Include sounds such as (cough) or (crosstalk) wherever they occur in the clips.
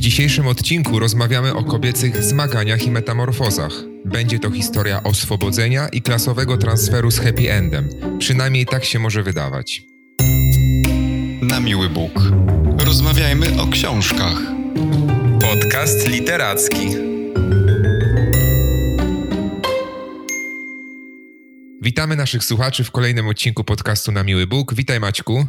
W dzisiejszym odcinku rozmawiamy o kobiecych zmaganiach i metamorfozach. Będzie to historia oswobodzenia i klasowego transferu z happy endem. Przynajmniej tak się może wydawać. Na miły Bóg. Rozmawiajmy o książkach. Podcast literacki. Witamy naszych słuchaczy w kolejnym odcinku podcastu Na Miły Bóg. Witaj Maćku.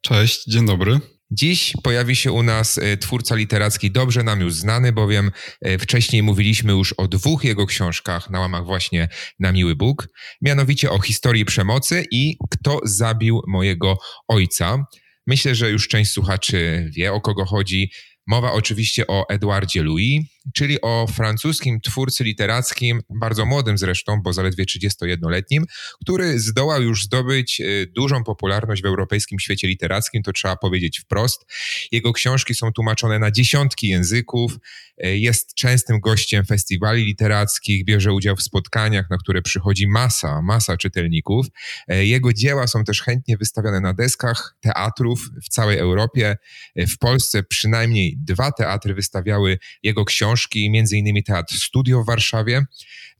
Cześć, dzień dobry. Dziś pojawi się u nas e, twórca literacki dobrze nam już znany, bowiem e, wcześniej mówiliśmy już o dwóch jego książkach na łamach właśnie Na Miły Bóg, mianowicie o historii przemocy i Kto zabił mojego ojca. Myślę, że już część słuchaczy wie o kogo chodzi. Mowa oczywiście o Edwardzie Louis, czyli o francuskim twórcy literackim, bardzo młodym zresztą, bo zaledwie 31-letnim, który zdołał już zdobyć y, dużą popularność w europejskim świecie literackim, to trzeba powiedzieć wprost. Jego książki są tłumaczone na dziesiątki języków, jest częstym gościem festiwali literackich, bierze udział w spotkaniach, na które przychodzi masa, masa czytelników. Y, jego dzieła są też chętnie wystawiane na deskach teatrów w całej Europie. W Polsce przynajmniej dwa teatry wystawiały jego książki, innymi Teatr Studio w Warszawie.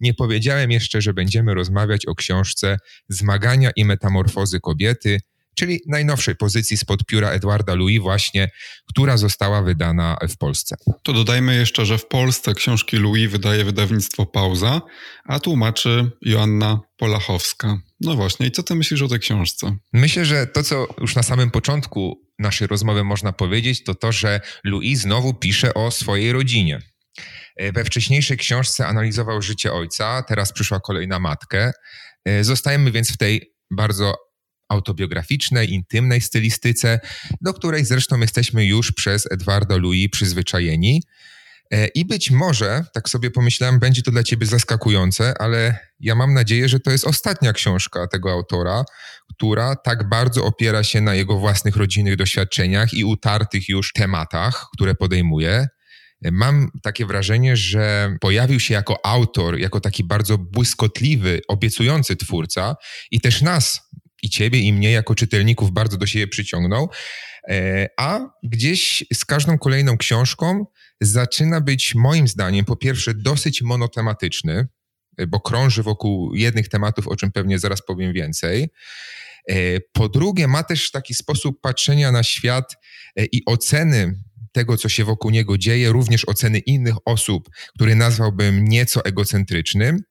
Nie powiedziałem jeszcze, że będziemy rozmawiać o książce Zmagania i metamorfozy kobiety, czyli najnowszej pozycji spod pióra Edwarda Louis właśnie, która została wydana w Polsce. To dodajmy jeszcze, że w Polsce książki Louis wydaje wydawnictwo Pauza, a tłumaczy Joanna Polachowska. No właśnie, i co ty myślisz o tej książce? Myślę, że to, co już na samym początku naszej rozmowy można powiedzieć, to to, że Louis znowu pisze o swojej rodzinie. We wcześniejszej książce analizował życie ojca, teraz przyszła kolejna matkę. E, zostajemy więc w tej bardzo autobiograficznej, intymnej stylistyce, do której zresztą jesteśmy już przez Edwarda Louis przyzwyczajeni. E, I być może, tak sobie pomyślałem, będzie to dla ciebie zaskakujące, ale ja mam nadzieję, że to jest ostatnia książka tego autora, która tak bardzo opiera się na jego własnych rodzinnych doświadczeniach i utartych już tematach, które podejmuje. E, mam takie wrażenie, że pojawił się jako autor, jako taki bardzo błyskotliwy, obiecujący twórca i też nas, i ciebie, i mnie, jako czytelników, bardzo do siebie przyciągnął. E, a gdzieś z każdą kolejną książką zaczyna być moim zdaniem po pierwsze dosyć monotematyczny, e, bo krąży wokół jednych tematów, o czym pewnie zaraz powiem więcej. E, po drugie, ma też taki sposób patrzenia na świat i oceny tego, co się wokół niego dzieje, również oceny innych osób, który nazwałbym nieco egocentrycznym.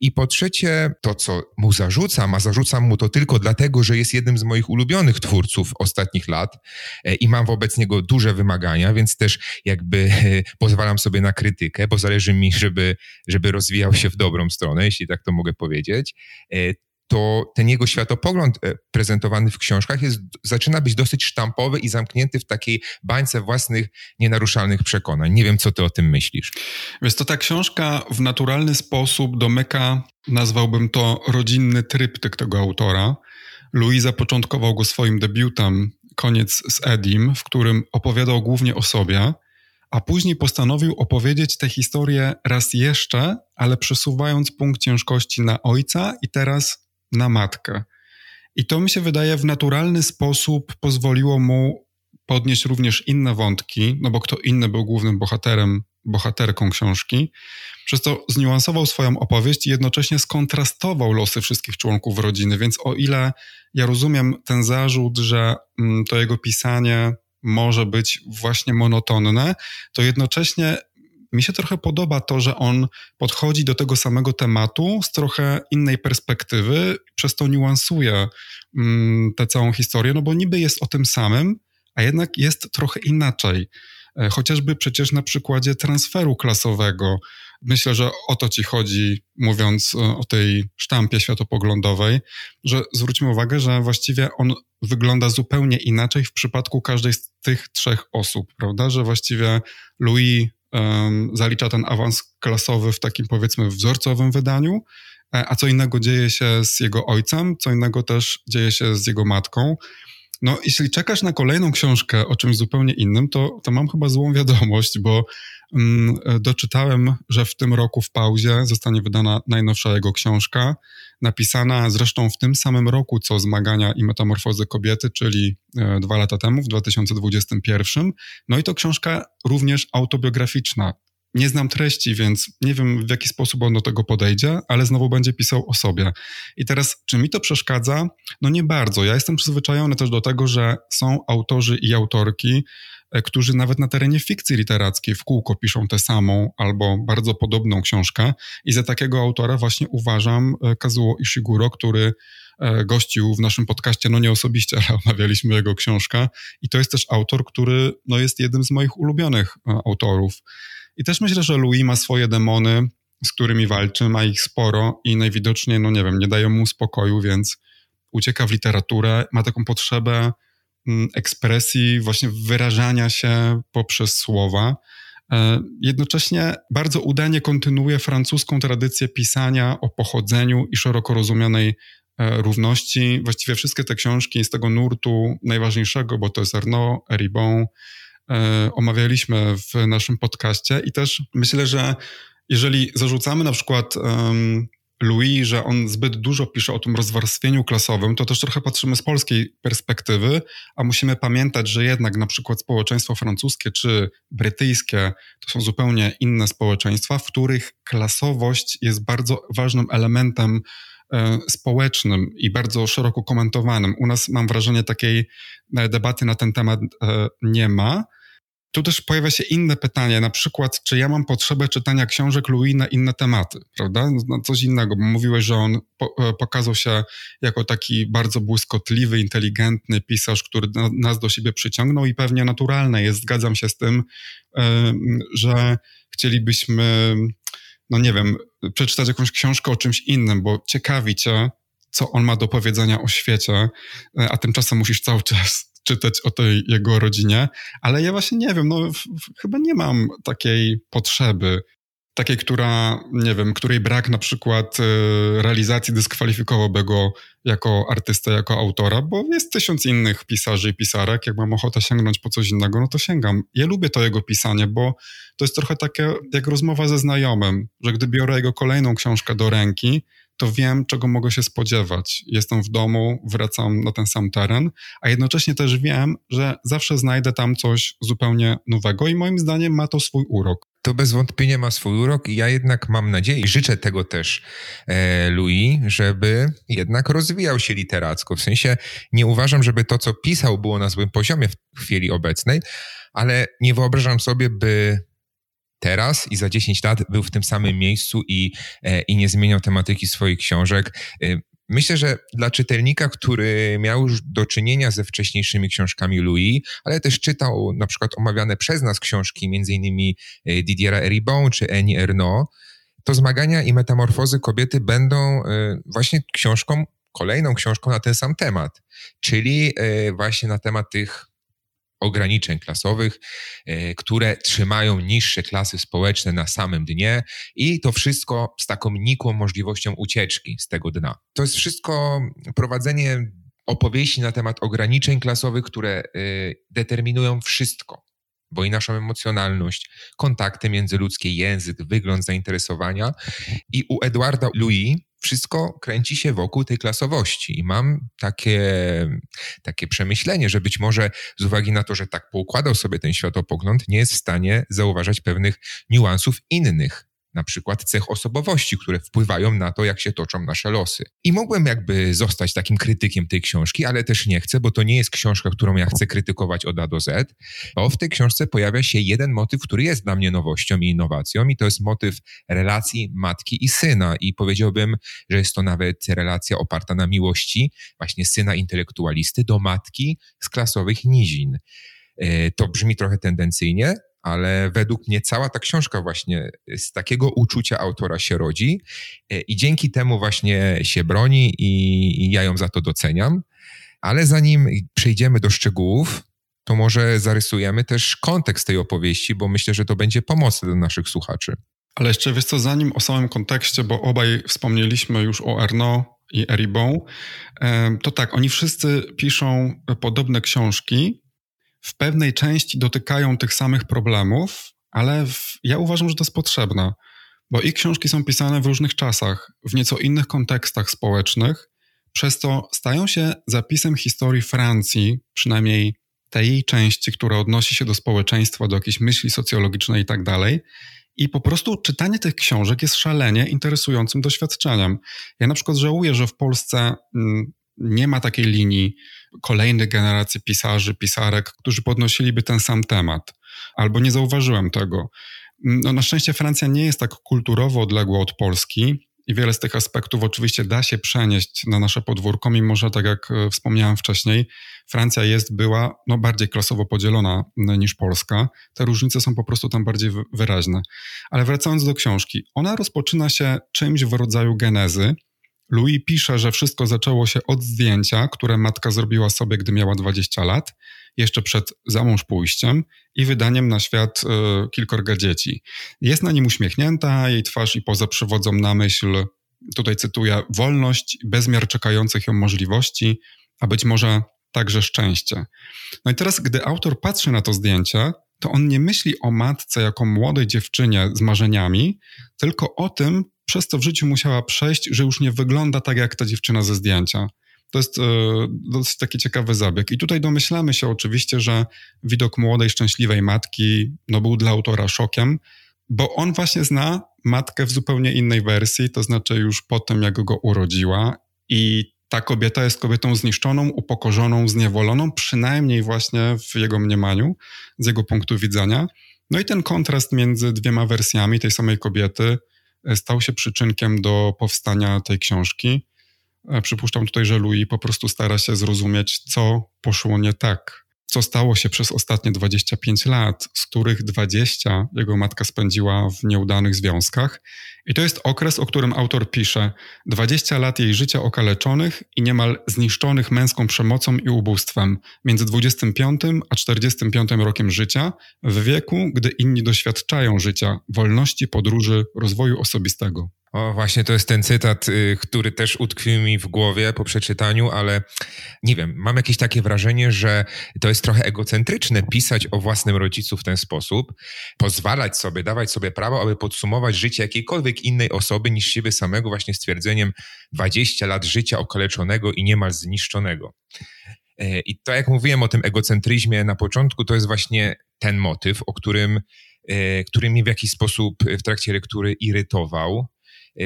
I po trzecie, to co mu zarzucam, a zarzucam mu to tylko dlatego, że jest jednym z moich ulubionych twórców ostatnich lat e, i mam wobec niego duże wymagania, więc też jakby e, pozwalam sobie na krytykę, bo zależy mi, żeby, żeby rozwijał się w dobrą stronę, jeśli tak to mogę powiedzieć. E, to ten jego światopogląd e, prezentowany w książkach jest, zaczyna być dosyć sztampowy i zamknięty w takiej bańce własnych nienaruszalnych przekonań. Nie wiem, co ty o tym myślisz. Więc to ta książka w naturalny sposób domyka, nazwałbym to rodzinny tryptyk tego autora. Louis zapoczątkował go swoim debiutem Koniec z Edim, w którym opowiadał głównie o sobie, a później postanowił opowiedzieć tę historię raz jeszcze, ale przesuwając punkt ciężkości na ojca i teraz na matkę. I to mi się wydaje w naturalny sposób pozwoliło mu podnieść również inne wątki, no bo kto inny był głównym bohaterem, bohaterką książki. Przez to zniuansował swoją opowieść i jednocześnie skontrastował losy wszystkich członków rodziny. Więc o ile ja rozumiem ten zarzut, że mm, to jego pisanie może być właśnie monotonne, to jednocześnie mi się trochę podoba to, że on podchodzi do tego samego tematu z trochę innej perspektywy, przez to niuansuje mm, tę całą historię, no bo niby jest o tym samym, a jednak jest trochę inaczej. E, chociażby przecież na przykładzie transferu klasowego. Myślę, że o to ci chodzi, mówiąc e, o tej sztampie światopoglądowej, że zwróćmy uwagę, że właściwie on wygląda zupełnie inaczej w przypadku każdej z tych trzech osób, prawda? Że właściwie Louis zalicza ten awans klasowy w takim powiedzmy wzorcowym wydaniu, e, a co innego dzieje się z jego ojcem, co innego też dzieje się z jego matką. No, jeśli czekasz na kolejną książkę o czymś zupełnie innym, to, to mam chyba złą wiadomość, bo um, doczytałem, że w tym roku w pauzie zostanie wydana najnowsza jego książka. Napisana zresztą w tym samym roku, co Zmagania i Metamorfozy Kobiety, czyli e, dwa lata temu, w 2021. No i to książka również autobiograficzna. Nie znam treści, więc nie wiem w jaki sposób on do tego podejdzie, ale znowu będzie pisał o sobie. I teraz, czy mi to przeszkadza? No nie bardzo. Ja jestem przyzwyczajony też do tego, że są autorzy i autorki, którzy nawet na terenie fikcji literackiej w kółko piszą tę samą albo bardzo podobną książkę. I za takiego autora właśnie uważam e, Kazuo Ishiguro, który e, gościł w naszym podcaście, no nie osobiście, (laughs) ale omawialiśmy jego książkę. I to jest też autor, który no, jest jednym z moich ulubionych autorów. I też myślę, że Louis ma swoje demony, z którymi walczy, ma ich sporo i najwidoczniej, no nie wiem, nie dają mu spokoju, więc ucieka w literaturę, ma taką potrzebę ekspresji, właśnie wyrażania się poprzez słowa. E, jednocześnie bardzo udanie kontynuuje francuską tradycję pisania o pochodzeniu i szeroko rozumianej e, równości. Właściwie wszystkie te książki z tego nurtu najważniejszego, bo to jest Arnaud, Eribon, E, omawialiśmy w naszym podcaście i też myślę, że jeżeli zarzucamy na przykład Louis, że on zbyt dużo pisze o tym rozwarstwieniu klasowym, to też trochę patrzymy z polskiej perspektywy, a musimy pamiętać, że jednak na przykład społeczeństwo francuskie czy brytyjskie to są zupełnie inne społeczeństwa, w których klasowość jest bardzo ważnym elementem E, społecznym i bardzo szeroko komentowanym. U nas mam wrażenie takiej e, debaty na ten temat e, nie ma. Tu też pojawia się inne pytanie, na przykład, czy ja mam potrzebę czytania książek Louis na inne tematy, prawda? No, coś innego, bo mówiłeś, że on po, pokazał się jako taki bardzo błyskotliwy, inteligentny pisarz, który nas do siebie przyciągnął i pewnie naturalne jest, zgadzam się z tym, że chcielibyśmy no nie wiem, przeczytać jakąś książkę o czymś innym, bo ciekawi cię, co on ma do powiedzenia o świecie, e, a tymczasem musisz cały czas czytać o tej jego rodzinie, ale ja właśnie nie wiem, no chyba nie mam takiej potrzeby takiej, która, nie wiem, której brak na przykład y, realizacji dyskwalifikowałby go jako artystę, jako autora, bo jest tysiąc innych pisarzy i pisarek. Jak mam ochotę sięgnąć po coś innego, no to sięgam. Ja lubię to jego pisanie, bo to jest trochę takie jak rozmowa ze znajomym, że gdy biorę jego kolejną książkę do ręki, to wiem, czego mogę się spodziewać. Jestem w domu, wracam na ten sam teren, a jednocześnie też wiem, że zawsze znajdę tam coś zupełnie nowego i moim zdaniem ma to swój urok to bez wątpienia ma swój urok i ja jednak mam nadzieję i życzę tego też e, Louis, żeby jednak rozwijał się literacko. W sensie nie uważam, żeby to, co pisał, było na złym poziomie w chwili obecnej, ale nie wyobrażam sobie, by teraz i za 10 lat był w tym samym miejscu i, e, i nie zmieniał tematyki swoich książek. E, Myślę, że dla czytelnika, który miał już do czynienia ze wcześniejszymi książkami Louis, ale też czytał na przykład omawiane przez nas książki, innymi e, Didiera Eribon czy Annie Ernaux, to zmagania i metamorfozy kobiety będą właśnie książką, kolejną książką na ten sam temat, czyli właśnie na temat tych ograniczeń klasowych, e, które trzymają niższe klasy społeczne na samym dnie i to wszystko z taką nikłą możliwością ucieczki z tego dna. To jest wszystko prowadzenie opowieści na temat ograniczeń klasowych, które e, determinują wszystko bo i naszą emocjonalność, kontakty międzyludzkie, język, wygląd zainteresowania. I u Edwarda Louis wszystko kręci się wokół tej klasowości. I mam takie, takie przemyślenie, że być może z uwagi na to, że tak poukładał sobie ten światopogląd, nie jest w stanie zauważać pewnych niuansów innych na przykład cech osobowości, które wpływają na to, jak się toczą nasze losy. I mogłem jakby zostać takim krytykiem tej książki, ale też nie chcę, bo to nie jest książka, którą ja chcę krytykować od A do Z, bo w tej książce pojawia się jeden motyw, który jest dla mnie nowością i innowacją i to jest motyw relacji matki i syna i powiedziałbym, że jest to nawet relacja oparta na miłości właśnie syna intelektualisty do matki z klasowych nizin. E, to brzmi trochę tendencyjnie, ale według mnie cała ta książka właśnie z takiego uczucia autora się rodzi e, i dzięki temu właśnie się broni i, ja ją za to doceniam. Ale zanim przejdziemy do szczegółów, to może zarysujemy też kontekst tej opowieści, bo myślę, że to będzie pomocne dla naszych słuchaczy. Ale jeszcze wiesz co, zanim o samym kontekście, bo obaj wspomnieliśmy już o Arnaud i Eribon, to tak, oni wszyscy piszą podobne książki, w pewnej części dotykają tych samych problemów, ale w, ja uważam, że to jest potrzebne. bo ich książki są pisane w różnych czasach, w nieco innych kontekstach społecznych, przez to stają się zapisem historii Francji, przynajmniej tej jej części, która odnosi się do społeczeństwa, do jakiejś myśli socjologicznej i tak dalej. I po prostu czytanie tych książek jest szalenie interesującym doświadczeniem. Ja na przykład żałuję, że w Polsce mm, nie ma takiej linii kolejnych generacji pisarzy, pisarek, którzy podnosiliby ten sam temat. Albo nie zauważyłem tego. No, na szczęście Francja nie jest tak kulturowo odległa od Polski i wiele z tych aspektów oczywiście da się przenieść na nasze podwórko, mimo że, tak jak e, wspomniałem wcześniej, Francja jest, była no, bardziej klasowo podzielona niż Polska. Te różnice są po prostu tam bardziej wyraźne. Ale wracając do książki, ona rozpoczyna się czymś w rodzaju genezy, Louis pisze, że wszystko zaczęło się od zdjęcia, które matka zrobiła sobie, gdy miała 20 lat, jeszcze przed zamąż pójściem i wydaniem na świat y, kilkorga dzieci. Jest na nim uśmiechnięta, jej twarz i poza przywodzą na myśl, tutaj cytuję, wolność, bezmiar czekających ją możliwości, a być może także szczęście. No i teraz, gdy autor patrzy na to zdjęcie, to on nie myśli o matce jako młodej dziewczynie z marzeniami, tylko o tym, przez co w życiu musiała przejść, że już nie wygląda tak jak ta dziewczyna ze zdjęcia. To jest e, dosyć taki ciekawy zabieg. I tutaj domyślamy się oczywiście, że widok młodej, szczęśliwej matki no, był dla autora szokiem, bo on właśnie zna matkę w zupełnie innej wersji, to znaczy już po tym, jak go urodziła. I ta kobieta jest kobietą zniszczoną, upokorzoną, zniewoloną, przynajmniej właśnie w jego mniemaniu, z jego punktu widzenia. No i ten kontrast między dwiema wersjami tej samej kobiety stał się przyczynkiem do powstania tej książki. E, przypuszczam tutaj, że Louis po prostu stara się zrozumieć, co poszło nie tak co stało się przez ostatnie 25 lat, z których 20 jego matka spędziła w nieudanych związkach. I to jest okres, o którym autor pisze: 20 lat jej życia okaleczonych i niemal zniszczonych męską przemocą i ubóstwem, między 25 a 45 rokiem życia, w wieku, gdy inni doświadczają życia, wolności, podróży, rozwoju osobistego. O, właśnie to jest ten cytat, y, który też utkwił mi w głowie po przeczytaniu, ale nie wiem, mam jakieś takie wrażenie, że to jest trochę egocentryczne pisać o własnym rodzicu w ten sposób, pozwalać sobie, dawać sobie prawo, aby podsumować życie jakiejkolwiek innej osoby niż siebie samego właśnie stwierdzeniem 20 lat życia okaleczonego i niemal zniszczonego. E, I to, jak mówiłem o tym egocentryzmie na początku, to jest właśnie ten motyw, o którym, e, który mnie w jakiś sposób w trakcie lektury irytował,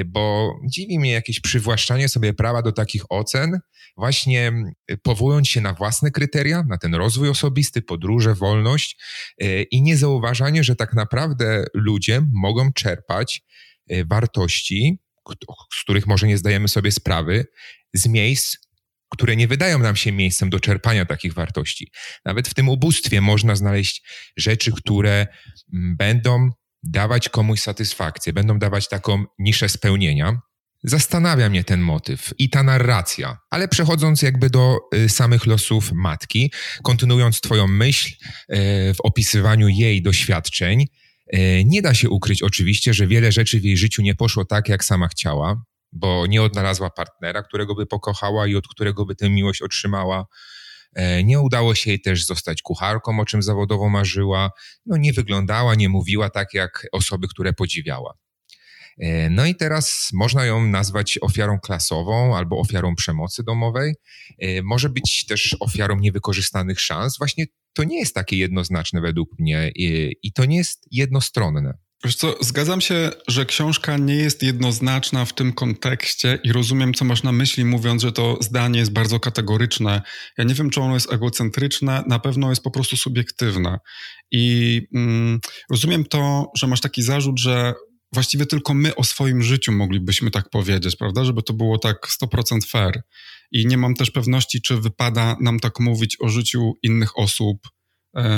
bo dziwi mnie jakieś przywłaszczanie sobie prawa do takich ocen, właśnie y, powołując się na własne kryteria, na ten rozwój osobisty, podróże, wolność y, i niezauważanie, że tak naprawdę ludzie mogą czerpać wartości, z których może nie zdajemy sobie sprawy, z miejsc, które nie wydają nam się miejscem do czerpania takich wartości. Nawet w tym ubóstwie można znaleźć rzeczy, które mm, będą dawać komuś satysfakcję, będą dawać taką niszę spełnienia. Zastanawia mnie ten motyw i ta narracja, ale przechodząc jakby do y, samych losów matki, kontynuując Twoją myśl y, w opisywaniu jej doświadczeń, y, nie da się ukryć oczywiście, że wiele rzeczy w jej życiu nie poszło tak, jak sama chciała, bo nie odnalazła partnera, którego by pokochała i od którego by tę miłość otrzymała. E, nie udało się jej też zostać kucharką, o czym zawodowo marzyła. No, nie wyglądała, nie mówiła tak jak osoby, które podziwiała. E, no i teraz można ją nazwać ofiarą klasową albo ofiarą przemocy domowej. E, może być też ofiarą niewykorzystanych szans. Właśnie to nie jest takie jednoznaczne według mnie i to nie jest jednostronne. Wiesz co, zgadzam się, że książka nie jest jednoznaczna w tym kontekście i rozumiem, co masz na myśli, mówiąc, że to zdanie jest bardzo kategoryczne. Ja nie wiem, czy ono jest egocentryczne, na pewno jest po prostu subiektywne. I mm, rozumiem to, że masz taki zarzut, że właściwie tylko my o swoim życiu moglibyśmy tak powiedzieć, prawda? Żeby to było tak 100% fair. I nie mam też pewności, czy wypada nam tak mówić o życiu innych osób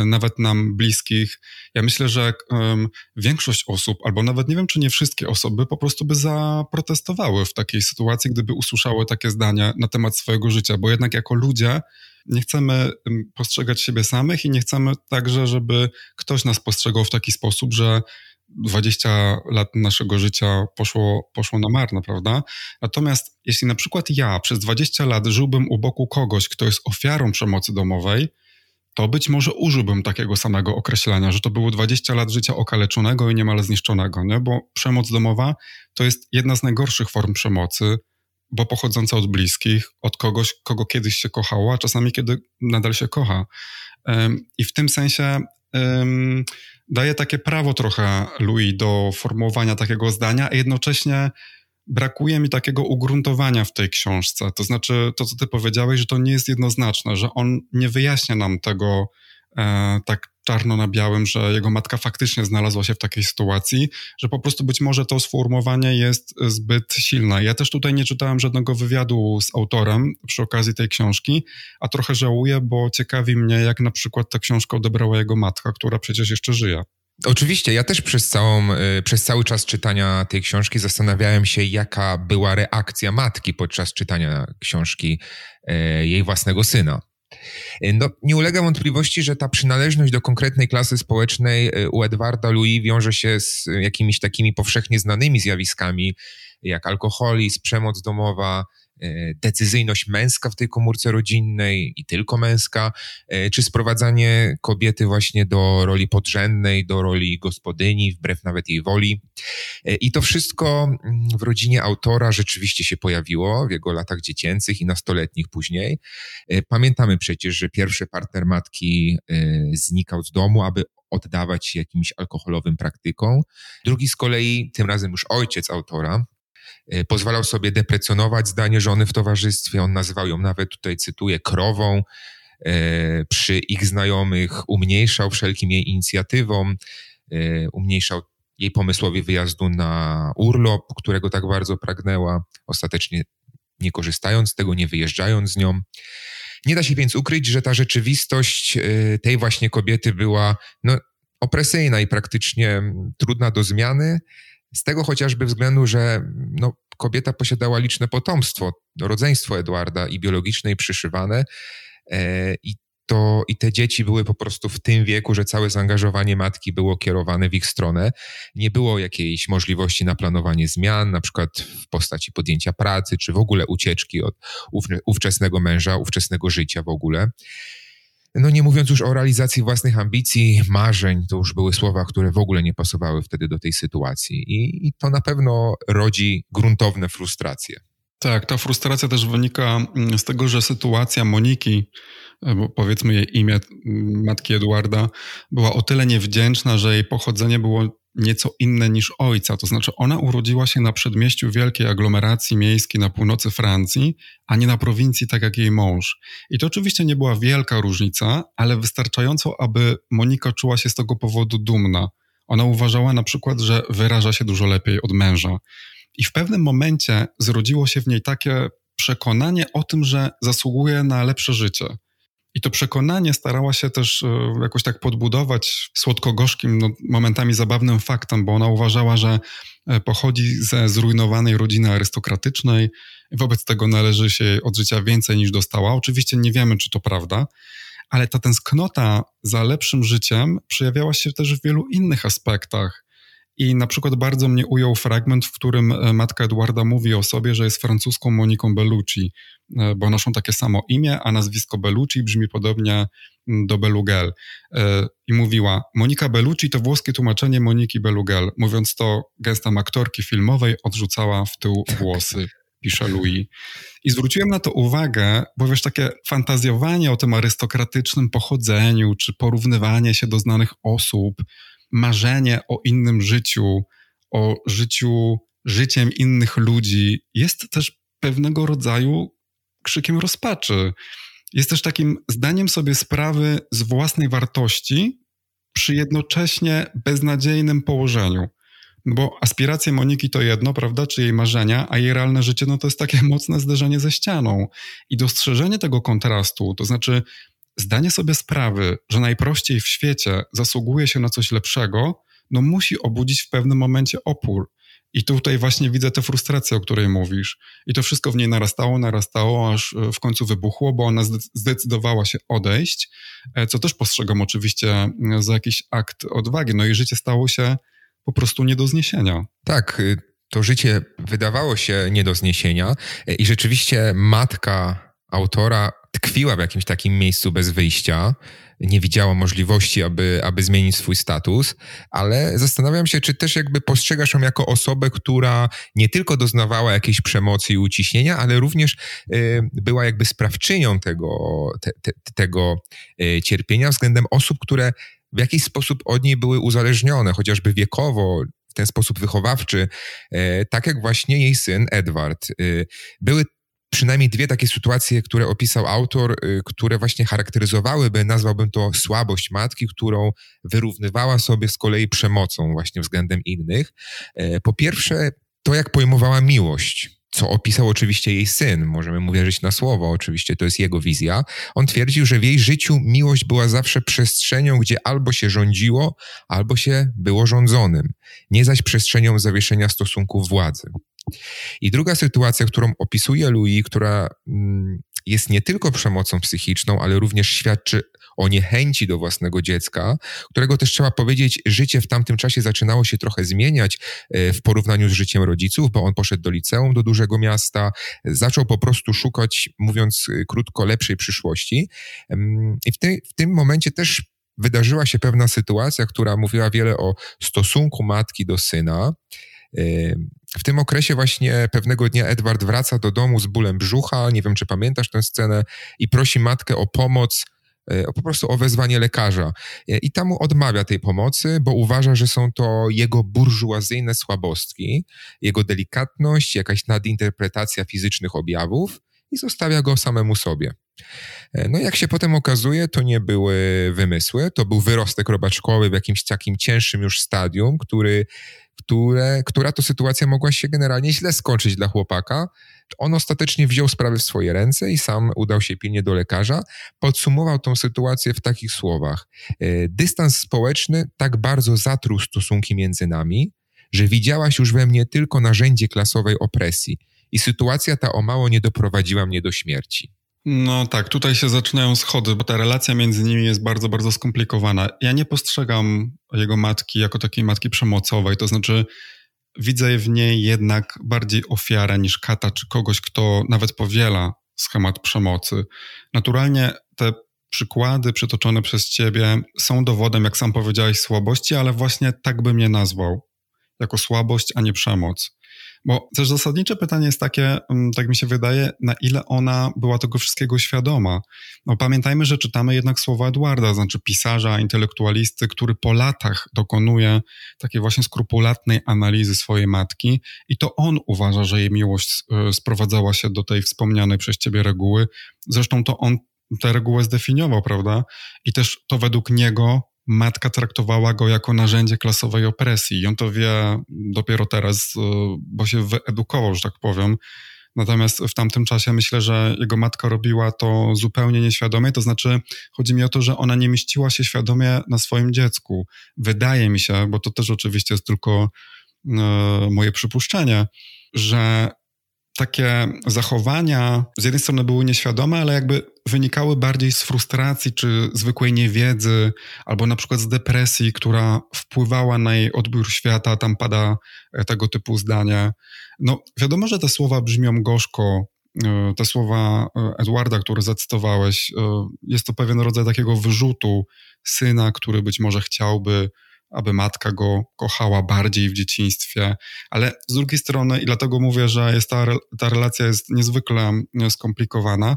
nawet nam bliskich. Ja myślę, że um, większość osób, albo nawet nie wiem, czy nie wszystkie osoby, po prostu by zaprotestowały w takiej sytuacji, gdyby usłyszały takie zdania na temat swojego życia, bo jednak jako ludzie nie chcemy postrzegać siebie samych i nie chcemy także, żeby ktoś nas postrzegał w taki sposób, że 20 lat naszego życia poszło, poszło na marne, prawda? Natomiast jeśli na przykład ja przez 20 lat żyłbym u boku kogoś, kto jest ofiarą przemocy domowej, to być może użyłbym takiego samego określenia, że to było 20 lat życia okaleczonego i niemal zniszczonego, nie? bo przemoc domowa to jest jedna z najgorszych form przemocy, bo pochodząca od bliskich, od kogoś, kogo kiedyś się kochało, a czasami kiedy nadal się kocha. I w tym sensie daje takie prawo trochę Louis do formułowania takiego zdania, a jednocześnie brakuje mi takiego ugruntowania w tej książce. To znaczy, to co ty powiedziałeś, że to nie jest jednoznaczne, że on nie wyjaśnia nam tego e, tak czarno na białym, że jego matka faktycznie znalazła się w takiej sytuacji, że po prostu być może to sformułowanie jest zbyt silne. Ja też tutaj nie czytałem żadnego wywiadu z autorem przy okazji tej książki, a trochę żałuję, bo ciekawi mnie, jak na przykład tę książkę odebrała jego matka, która przecież jeszcze żyje. Oczywiście, ja też przez, całą, y, przez cały czas czytania tej książki zastanawiałem się, jaka była reakcja matki podczas czytania książki y, jej własnego syna. Y, no, nie ulega wątpliwości, że ta przynależność do konkretnej klasy społecznej u Edwarda Louis wiąże się z jakimiś takimi powszechnie znanymi zjawiskami, jak alkoholizm, przemoc domowa, E, decyzyjność męska w tej komórce rodzinnej i tylko męska, e, czy sprowadzanie kobiety właśnie do roli podrzędnej, do roli gospodyni, wbrew nawet jej woli. E, I to wszystko mm, w rodzinie autora rzeczywiście się pojawiło w jego latach dziecięcych i nastoletnich później. Pamiętamy przecież, że pierwszy partner matki znikał z domu, aby oddawać się jakimś alkoholowym praktykom. Drugi z kolei, tym razem już ojciec autora, E, pozwalał sobie deprecjonować zdanie żony w towarzystwie. On nazywał ją nawet, tutaj cytuję, krową. E, przy ich znajomych umniejszał wszelkim jej inicjatywom, e, umniejszał jej pomysłowi wyjazdu na urlop, którego tak bardzo pragnęła, ostatecznie nie korzystając z tego, nie wyjeżdżając z nią. Nie da się więc ukryć, że ta rzeczywistość tej właśnie kobiety była no, opresyjna i praktycznie trudna do zmiany. Z tego chociażby względu, że no, kobieta posiadała liczne potomstwo, rodzeństwo Edwarda i biologiczne i przyszywane. E, I to, I te dzieci były po prostu w tym wieku, że całe zaangażowanie matki było kierowane w ich stronę. Nie było jakiejś możliwości na planowanie zmian, na przykład w postaci podjęcia pracy, czy w ogóle ucieczki od ówczesnego męża, ówczesnego życia w ogóle. No nie mówiąc już o realizacji własnych ambicji, marzeń, to już były słowa, które w ogóle nie pasowały wtedy do tej sytuacji. I, i to na pewno rodzi gruntowne frustracje. Tak, ta frustracja też wynika mm, z tego, że sytuacja Moniki, e, powiedzmy jej imię, mm, matki Eduarda, była o tyle niewdzięczna, że jej pochodzenie było nieco inne niż ojca. To znaczy, ona urodziła się na przedmieściu wielkiej aglomeracji miejskiej na północy Francji, a nie na prowincji, tak jak jej mąż. I to oczywiście nie była wielka różnica, ale wystarczająco, aby Monika czuła się z tego powodu dumna. Ona uważała na przykład, że wyraża się dużo lepiej od męża. I w pewnym momencie zrodziło się w niej takie przekonanie o tym, że zasługuje na lepsze życie i to przekonanie starała się też e, jakoś tak podbudować słodko-gorzkim, no, momentami zabawnym faktem, bo ona uważała, że e, pochodzi ze zrujnowanej rodziny arystokratycznej wobec tego należy się od życia więcej niż dostała. Oczywiście nie wiemy, czy to prawda, ale ta tęsknota za lepszym życiem przejawiała się też w wielu innych aspektach. I na przykład bardzo mnie ujął fragment, w którym e, matka Eduarda mówi o sobie, że jest francuską Moniką Bellucci, e, bo noszą takie samo imię, a nazwisko Bellucci brzmi podobnie mm, do Belugel. E, I mówiła, Monika Bellucci to włoskie tłumaczenie Moniki Belugel. Mówiąc to, gestem aktorki filmowej odrzucała w tył włosy pisze Louis. I zwróciłem na to uwagę, bo wiesz, takie fantazjowanie o tym arystokratycznym pochodzeniu, czy porównywanie się do znanych osób, marzenie o innym życiu, o życiu, życiem innych ludzi jest też pewnego rodzaju krzykiem rozpaczy. Jest też takim zdaniem sobie sprawy z własnej wartości przy jednocześnie beznadziejnym położeniu. No bo aspiracje Moniki to jedno, prawda, czy jej marzenia, a jej realne życie no to jest takie (laughs) mocne zderzenie ze ścianą. I dostrzeżenie tego kontrastu, to znaczy zdanie sobie sprawy, że najprościej w świecie zasługuje się na coś lepszego, no musi obudzić w pewnym momencie opór. I tutaj właśnie widzę tę frustrację, o której mówisz. I to wszystko w niej narastało, narastało, aż e, w końcu wybuchło, bo ona zdecydowała się odejść, e, co też postrzegam oczywiście e, za jakiś akt odwagi. No i życie stało się po prostu nie do zniesienia. Tak, y, to życie wydawało się nie do zniesienia i rzeczywiście matka autora tkwiła w jakimś takim miejscu bez wyjścia, nie widziała możliwości, aby, aby zmienić swój status, ale zastanawiam się, czy też jakby postrzegasz ją jako osobę, która nie tylko doznawała jakiejś przemocy i uciśnienia, ale również y, była jakby sprawczynią tego, te, te, tego y, cierpienia względem osób, które w jakiś sposób od niej były uzależnione, chociażby wiekowo, w ten sposób wychowawczy, y, tak jak właśnie jej syn Edward. Były przynajmniej dwie takie sytuacje, które opisał autor, y, które właśnie charakteryzowałyby, nazwałbym to słabość matki, którą wyrównywała sobie z kolei przemocą właśnie względem innych. E, po pierwsze, to jak pojmowała miłość co opisał oczywiście jej syn, możemy mu wierzyć na słowo, oczywiście to jest jego wizja. On twierdził, że w jej życiu miłość była zawsze przestrzenią, gdzie albo się rządziło, albo się było rządzonym, nie zaś przestrzenią zawieszenia stosunków władzy. I druga sytuacja, którą opisuje Louis, która mm, jest nie tylko przemocą psychiczną, ale również świadczy o niechęci do własnego dziecka, którego też trzeba powiedzieć, życie w tamtym czasie zaczynało się trochę zmieniać e, w porównaniu z życiem rodziców, bo on poszedł do liceum do dużego miasta, zaczął po prostu szukać, mówiąc e, krótko, lepszej przyszłości. I w, te, w tym momencie też wydarzyła się pewna sytuacja, która mówiła wiele o stosunku matki do syna. W tym okresie właśnie pewnego dnia Edward wraca do domu z bólem brzucha, nie wiem czy pamiętasz tę scenę, i prosi matkę o pomoc, e, po prostu o wezwanie lekarza. E, I ta mu odmawia tej pomocy, bo uważa, że są to jego burżuazyjne słabostki, jego delikatność, jakaś nadinterpretacja fizycznych objawów i zostawia go samemu sobie. E, no jak się potem okazuje, to nie były wymysły, to był wyrostek robaczkowy w jakimś takim cięższym już stadium, który które, która to sytuacja mogła się generalnie źle skończyć dla chłopaka. On ostatecznie wziął sprawę w swoje ręce i sam udał się pilnie do lekarza. Podsumował tą sytuację w takich słowach. E, dystans społeczny tak bardzo zatruł stosunki między nami, że widziałaś już we mnie tylko narzędzie klasowej opresji i sytuacja ta o mało nie doprowadziła mnie do śmierci. No tak, tutaj się zaczynają schody, bo ta relacja między nimi jest bardzo, bardzo skomplikowana. Ja nie postrzegam jego matki jako takiej matki przemocowej, to znaczy widzę w niej jednak bardziej ofiarę niż kata, czy kogoś, kto nawet powiela schemat przemocy. Naturalnie te przykłady przytoczone przez ciebie są dowodem, jak sam powiedziałeś, słabości, ale właśnie tak bym je nazwał. Jako słabość, a nie przemoc. Bo też zasadnicze pytanie jest takie, mm, tak mi się wydaje, na ile ona była tego wszystkiego świadoma. No, pamiętajmy, że czytamy jednak słowa Edwarda, znaczy pisarza, intelektualisty, który po latach dokonuje takiej właśnie skrupulatnej analizy swojej matki i to on uważa, że jej miłość e, sprowadzała się do tej wspomnianej przez ciebie reguły. Zresztą to on tę regułę zdefiniował, prawda? I też to według niego matka traktowała go jako narzędzie klasowej opresji. I on to wie dopiero teraz, e, bo się wyedukował, że tak powiem. Natomiast w tamtym czasie myślę, że jego matka robiła to zupełnie nieświadomie. To znaczy, chodzi mi o to, że ona nie mieściła się świadomie na swoim dziecku. Wydaje mi się, bo to też oczywiście jest tylko e, moje przypuszczenie, że takie zachowania z jednej strony były nieświadome, ale jakby wynikały bardziej z frustracji czy zwykłej niewiedzy, albo na przykład z depresji, która wpływała na jej odbiór świata, tam pada e, tego typu zdanie. No, wiadomo, że te słowa brzmią gorzko, e, te słowa e, Edwarda, które zacytowałeś, jest to pewien rodzaj takiego wyrzutu syna, który być może chciałby aby matka go kochała bardziej w dzieciństwie, ale z drugiej strony, i dlatego mówię, że jest ta, ta relacja jest niezwykle e, skomplikowana,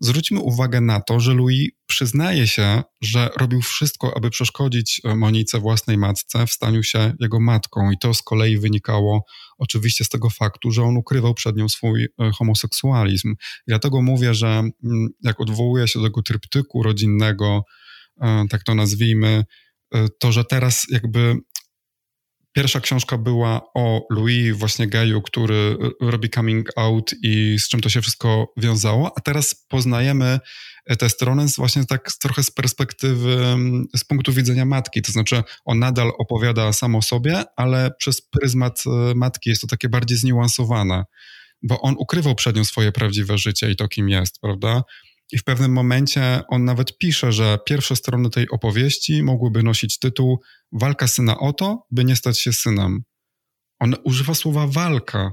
zwróćmy uwagę na to, że Louis przyznaje się, że robił wszystko, aby przeszkodzić e, Monice własnej matce w staniu się jego matką. I to z kolei wynikało oczywiście z tego faktu, że on ukrywał przed nią swój e, homoseksualizm. I dlatego mówię, że mm, jak odwołuje się do tego tryptyku rodzinnego, tak to nazwijmy, to, że teraz jakby pierwsza książka była o Louis, właśnie geju, który robi coming out i z czym to się wszystko wiązało, a teraz poznajemy tę stronę właśnie tak trochę z perspektywy, z punktu widzenia matki, to znaczy on nadal opowiada sam o sobie, ale przez pryzmat e, matki jest to takie bardziej zniuansowane, bo on ukrywał przed nią swoje prawdziwe życie i to, kim jest, prawda? I w pewnym momencie on nawet pisze, że pierwsze strony tej opowieści mogłyby nosić tytuł Walka syna o to, by nie stać się synem. On używa słowa walka.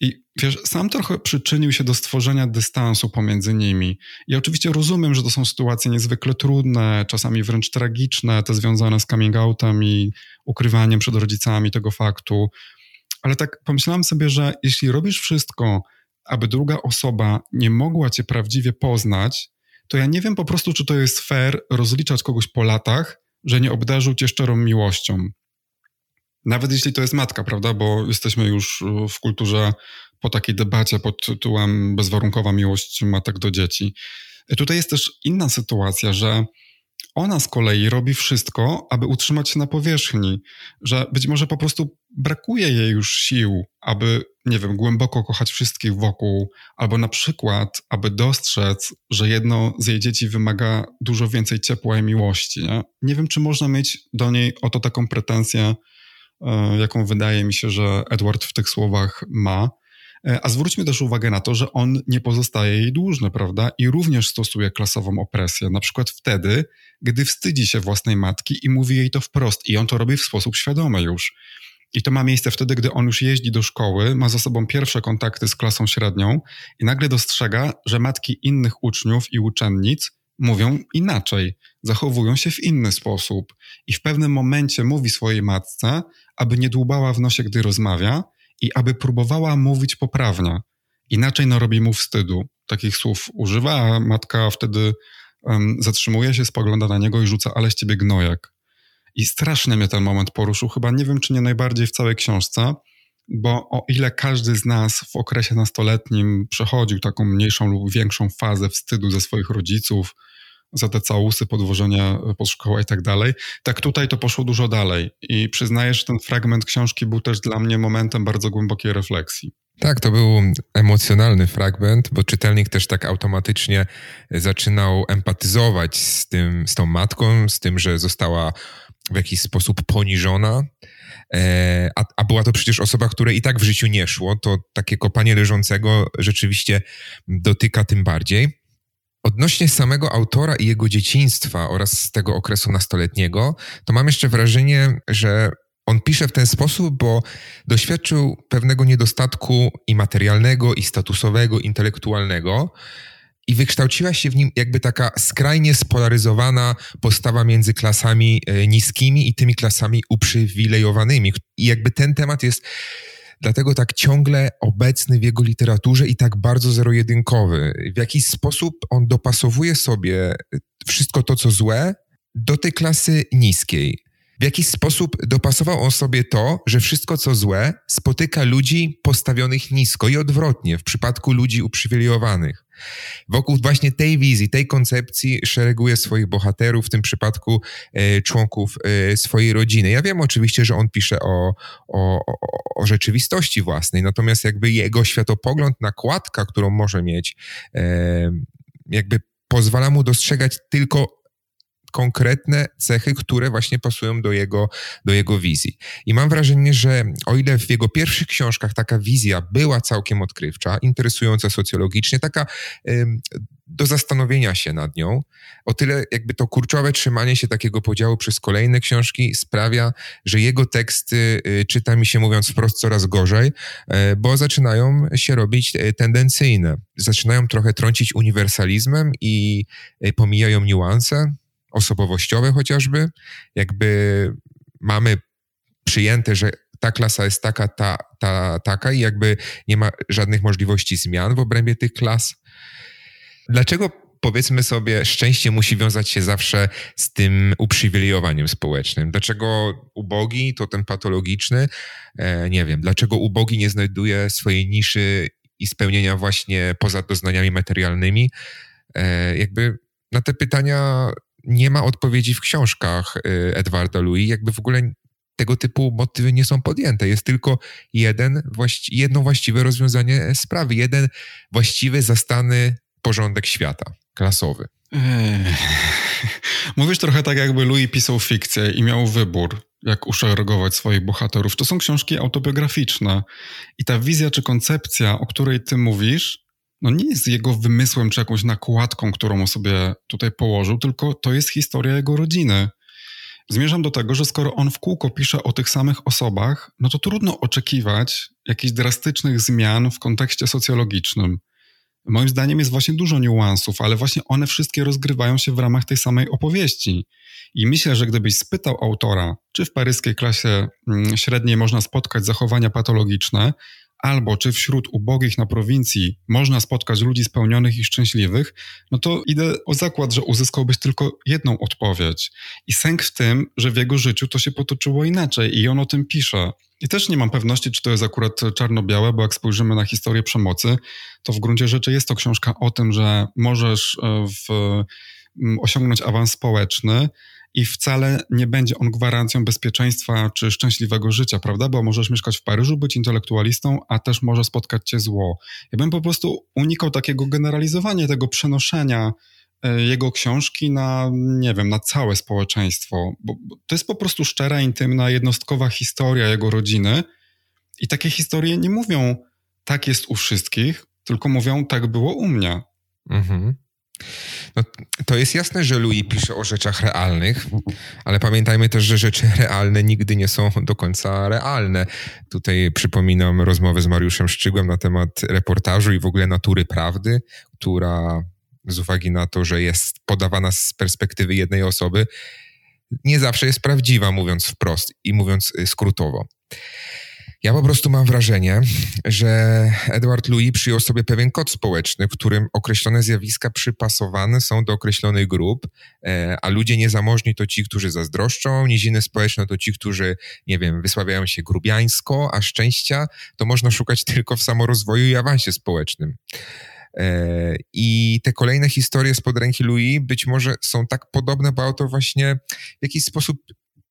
I wiesz, sam trochę przyczynił się do stworzenia dystansu pomiędzy nimi. I oczywiście rozumiem, że to są sytuacje niezwykle trudne, czasami wręcz tragiczne, te związane z coming outem i ukrywaniem przed rodzicami tego faktu. Ale tak pomyślałem sobie, że jeśli robisz wszystko, aby druga osoba nie mogła cię prawdziwie poznać, to ja nie wiem po prostu, czy to jest fair rozliczać kogoś po latach, że nie obdarzył cię szczerą miłością. Nawet jeśli to jest matka, prawda? Bo jesteśmy już w kulturze po takiej debacie pod tytułem bezwarunkowa miłość matek do dzieci. Tutaj jest też inna sytuacja, że ona z kolei robi wszystko, aby utrzymać się na powierzchni, że być może po prostu brakuje jej już sił, aby, nie wiem, głęboko kochać wszystkich wokół, albo na przykład, aby dostrzec, że jedno z jej dzieci wymaga dużo więcej ciepła i miłości. Nie, nie wiem, czy można mieć do niej o to taką pretensję, e, jaką wydaje mi się, że Edward w tych słowach ma. E, a zwróćmy też uwagę na to, że on nie pozostaje jej dłużny, prawda? I również stosuje klasową opresję, na przykład wtedy, gdy wstydzi się własnej matki i mówi jej to wprost, i on to robi w sposób świadomy już. I to ma miejsce wtedy, gdy on już jeździ do szkoły, ma za sobą pierwsze kontakty z klasą średnią i nagle dostrzega, że matki innych uczniów i uczennic mówią inaczej, zachowują się w inny sposób. I w pewnym momencie mówi swojej matce, aby nie dłubała w nosie, gdy rozmawia, i aby próbowała mówić poprawnie. Inaczej narobi mu wstydu. Takich słów używa, a matka wtedy um, zatrzymuje się, spogląda na niego i rzuca, ale z ciebie gnojek. I strasznie mnie ten moment poruszył, chyba nie wiem, czy nie najbardziej w całej książce, bo o ile każdy z nas w okresie nastoletnim przechodził taką mniejszą lub większą fazę wstydu ze swoich rodziców, za te całusy, podwożenia pod szkołę i tak dalej. Tak tutaj to poszło dużo dalej i przyznaję, że ten fragment książki był też dla mnie momentem bardzo głębokiej refleksji. Tak, to był emocjonalny fragment, bo czytelnik też tak automatycznie zaczynał empatyzować z, tym, z tą matką, z tym, że została w jakiś sposób poniżona. E, a, a, była to przecież osoba, której i tak w życiu nie szło, to takie kopanie leżącego rzeczywiście dotyka tym bardziej. Odnośnie samego autora i jego dzieciństwa oraz tego okresu nastoletniego, to mam jeszcze wrażenie, że on pisze w ten sposób, bo doświadczył pewnego niedostatku i materialnego, i statusowego, intelektualnego, i wykształciła się w nim jakby taka skrajnie spolaryzowana postawa między klasami e, niskimi i tymi klasami uprzywilejowanymi. I jakby ten temat jest dlatego tak ciągle obecny w jego literaturze i tak bardzo zero-jedynkowy. W jakiś sposób on dopasowuje sobie wszystko to, co złe, do tej klasy niskiej. W jakiś sposób dopasował on sobie to, że wszystko co złe spotyka ludzi postawionych nisko i odwrotnie w przypadku ludzi uprzywilejowanych. Wokół właśnie tej wizji, tej koncepcji szereguje swoich bohaterów, w tym przypadku e, członków e, swojej rodziny. Ja wiem oczywiście, że on pisze o, o, o, rzeczywistości własnej, natomiast jakby jego światopogląd, nakładka, którą może mieć, e, jakby pozwala mu dostrzegać tylko konkretne cechy, które właśnie pasują do jego, do jego wizji. I mam wrażenie, że o ile w jego pierwszych książkach taka wizja była całkiem odkrywcza, interesująca socjologicznie, taka do zastanowienia się nad nią, o tyle jakby to kurczowe trzymanie się takiego podziału przez kolejne książki sprawia, że jego teksty y, czyta mi się mówiąc wprost coraz gorzej, y, bo zaczynają się robić y, tendencyjne. Zaczynają trochę trącić uniwersalizmem i y, pomijają niuanse osobowościowe chociażby, jakby mamy przyjęte, że ta klasa jest taka, ta, ta, taka i jakby nie ma żadnych możliwości zmian w obrębie tych klas. Dlaczego powiedzmy sobie, szczęście musi wiązać się zawsze z tym uprzywilejowaniem społecznym. Dlaczego ubogi to ten patologiczny? E, nie wiem. Dlaczego ubogi nie znajduje swojej niszy i spełnienia właśnie poza doznaniami materialnymi? E, jakby na te pytania nie ma odpowiedzi w książkach y, Edwarda Louis, jakby w ogóle tego typu motywy nie są podjęte. Jest tylko jeden, jedno właściwe rozwiązanie sprawy, jeden właściwy, zastany porządek świata, klasowy. Mówisz trochę tak, jakby Louis pisał fikcję i miał wybór, jak uszeregować swoich bohaterów. To są książki autobiograficzne i ta wizja czy koncepcja, o której ty mówisz, no nie jest jego wymysłem czy jakąś nakładką, którą sobie tutaj położył, tylko to jest historia jego rodziny. Zmierzam do tego, że skoro on w kółko pisze o tych samych osobach, no to trudno oczekiwać jakichś drastycznych zmian w kontekście socjologicznym. Moim zdaniem jest właśnie dużo niuansów, ale właśnie one wszystkie rozgrywają się w ramach tej samej opowieści. I myślę, że gdybyś spytał autora, czy w paryskiej klasie mm, średniej można spotkać zachowania patologiczne, albo czy wśród ubogich na prowincji można spotkać ludzi spełnionych i szczęśliwych, no to idę o zakład, że uzyskałbyś tylko jedną odpowiedź. I sęk w tym, że w jego życiu to się potoczyło inaczej i on o tym pisze. I też nie mam pewności, czy to jest akurat czarno-białe, bo jak spojrzymy na historię przemocy, to w gruncie rzeczy jest to książka o tym, że możesz e, w, osiągnąć awans społeczny, i wcale nie będzie on gwarancją bezpieczeństwa czy szczęśliwego życia, prawda? Bo możesz mieszkać w Paryżu, być intelektualistą, a też może spotkać cię zło. Ja bym po prostu unikał takiego generalizowania, tego przenoszenia e, jego książki na, nie wiem, na całe społeczeństwo. Bo to jest po prostu szczera, intymna, jednostkowa historia jego rodziny. I takie historie nie mówią, tak jest u wszystkich, tylko mówią, tak było u mnie. Mhm. No, to jest jasne, że Louis pisze o rzeczach realnych, ale pamiętajmy też, że rzeczy realne nigdy nie są do końca realne. Tutaj przypominam rozmowę z Mariuszem Szczygłem na temat reportażu i w ogóle natury prawdy, która z uwagi na to, że jest podawana z perspektywy jednej osoby, nie zawsze jest prawdziwa, mówiąc wprost i mówiąc y, skrótowo. Ja po prostu mam wrażenie, że Edward Louis przyjął sobie pewien kod społeczny, w którym określone zjawiska przypasowane są do określonych grup, e, a ludzie niezamożni to ci, którzy zazdroszczą, niziny społeczne to ci, którzy, nie wiem, wysławiają się grubiańsko, a szczęścia to można szukać tylko w samorozwoju i awansie społecznym. E, I te kolejne historie spod ręki Louis być może są tak podobne, bo autor właśnie w jakiś sposób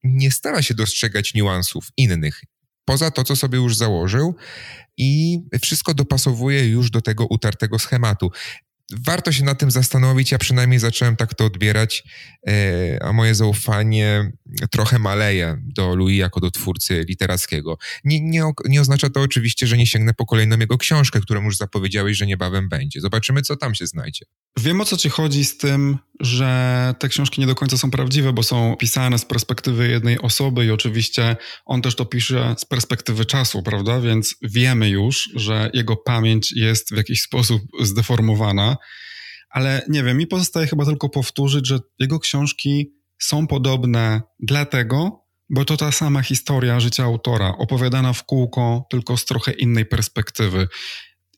nie stara się dostrzegać niuansów innych poza to, co sobie już założył i wszystko dopasowuje już do tego utartego schematu warto się nad tym zastanowić. Ja przynajmniej zacząłem tak to odbierać, e, a moje zaufanie trochę maleje do Louis jako do twórcy literackiego. Nie, nie, nie oznacza to oczywiście, że nie sięgnę po kolejną jego książkę, którą już zapowiedziałeś, że niebawem będzie. Zobaczymy, co tam się znajdzie. Wiem o co ci chodzi z tym, że te książki nie do końca są prawdziwe, bo są pisane z perspektywy jednej osoby i oczywiście on też to pisze z perspektywy czasu, prawda? Więc wiemy już, że jego pamięć jest w jakiś sposób zdeformowana, ale nie wiem, mi pozostaje chyba tylko powtórzyć, że jego książki są podobne dlatego, bo to ta sama historia życia autora, opowiadana w kółko, tylko z trochę innej perspektywy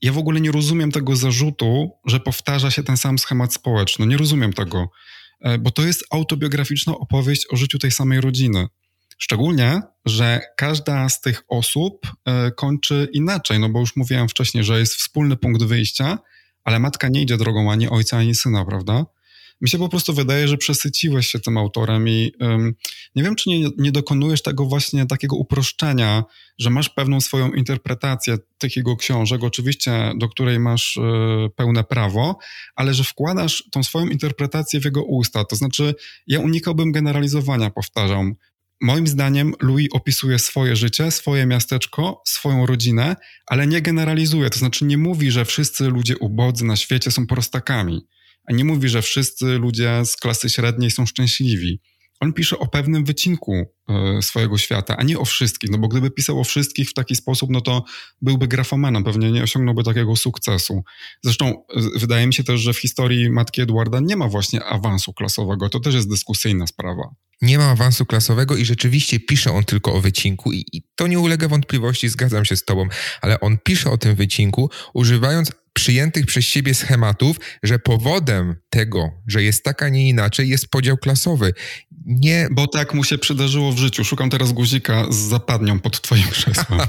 ja w ogóle nie rozumiem tego zarzutu, że powtarza się ten sam schemat społeczny. Nie rozumiem tego, e, bo to jest autobiograficzna opowieść o życiu tej samej rodziny. Szczególnie, że każda z tych osób e, kończy inaczej, no bo już mówiłem wcześniej, że jest wspólny punkt wyjścia, ale matka nie idzie drogą ani ojca, ani syna, prawda? Mi się po prostu wydaje, że przesyciłeś się tym autorem i um, nie wiem, czy nie, nie dokonujesz tego właśnie takiego uproszczenia, że masz pewną swoją interpretację tych jego książek, oczywiście do której masz y, pełne prawo, ale że wkładasz tą swoją interpretację w jego usta. To znaczy, ja unikałbym generalizowania, powtarzam. Moim zdaniem Louis opisuje swoje życie, swoje miasteczko, swoją rodzinę, ale nie generalizuje. To znaczy nie mówi, że wszyscy ludzie ubodzy na świecie są prostakami a nie mówi, że wszyscy ludzie z klasy średniej są szczęśliwi. On pisze o pewnym wycinku e, swojego świata, a nie o wszystkich, no bo gdyby pisał o wszystkich w taki sposób, no to byłby grafomanem, pewnie nie osiągnąłby takiego sukcesu. Zresztą wydaje mi się też, że w historii matki Edwarda nie ma właśnie awansu klasowego, to też jest dyskusyjna sprawa. Nie ma awansu klasowego i rzeczywiście pisze on tylko o wycinku i, i to nie ulega wątpliwości, zgadzam się z tobą, ale on pisze o tym wycinku używając przyjętych przez siebie schematów, że powodem tego, że jest tak, a nie inaczej, jest podział klasowy. Nie... Bo tak mu się przydarzyło w życiu. Szukam teraz guzika z zapadnią pod twoim krzesłem.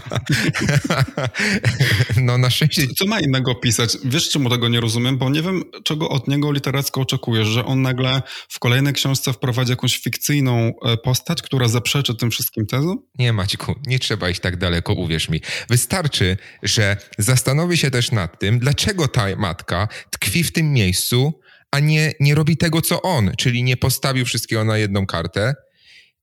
(laughs) no na szczęście... Co, co ma innego pisać? Wiesz, czemu tego nie rozumiem? Bo nie wiem, czego od niego literacko oczekujesz, że on nagle w kolejnej książce wprowadzi jakąś fikcyjną e, postać, która zaprzeczy tym wszystkim tezom? Nie, Maćku, nie trzeba iść tak daleko, uwierz mi. Wystarczy, że zastanowi się też nad tym, dlaczego ta matka tkwi w tym miejscu, a nie, nie robi tego, co on, czyli nie postawił wszystkiego na jedną kartę,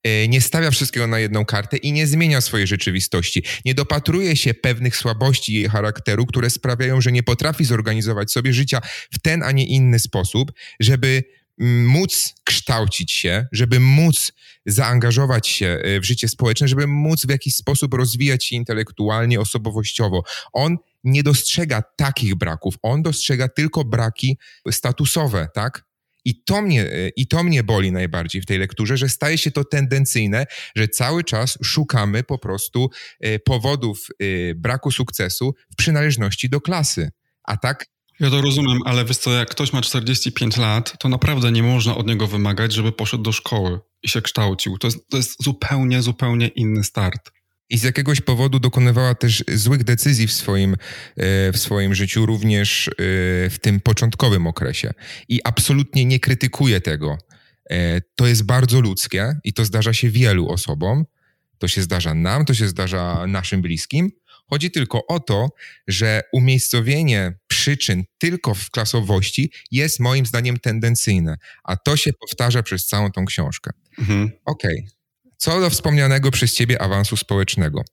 e, nie stawia wszystkiego na jedną kartę i nie zmienia swojej rzeczywistości. Nie dopatruje się pewnych słabości jej charakteru, które sprawiają, że nie potrafi zorganizować sobie życia w ten, a nie inny sposób, żeby móc kształcić się, żeby móc zaangażować się w życie społeczne, żeby móc w jakiś sposób rozwijać się intelektualnie, osobowościowo. On nie dostrzega takich braków, on dostrzega tylko braki statusowe, tak? I to, mnie, I to mnie boli najbardziej w tej lekturze, że staje się to tendencyjne, że cały czas szukamy po prostu e, powodów e, braku sukcesu w przynależności do klasy. A tak ja to rozumiem, ale wiesz co, jak ktoś ma 45 lat, to naprawdę nie można od niego wymagać, żeby poszedł do szkoły i się kształcił. To jest, to jest zupełnie, zupełnie inny start i z jakiegoś powodu dokonywała też złych decyzji w swoim, e, w swoim życiu, również e, w tym początkowym okresie. I absolutnie nie krytykuję tego. E, to jest bardzo ludzkie i to zdarza się wielu osobom. To się zdarza nam, to się zdarza naszym bliskim. Chodzi tylko o to, że umiejscowienie przyczyn tylko w klasowości jest moim zdaniem tendencyjne, a to się powtarza przez całą tą książkę. Mhm. Okej, okay. Co do wspomnianego przez ciebie awansu społecznego.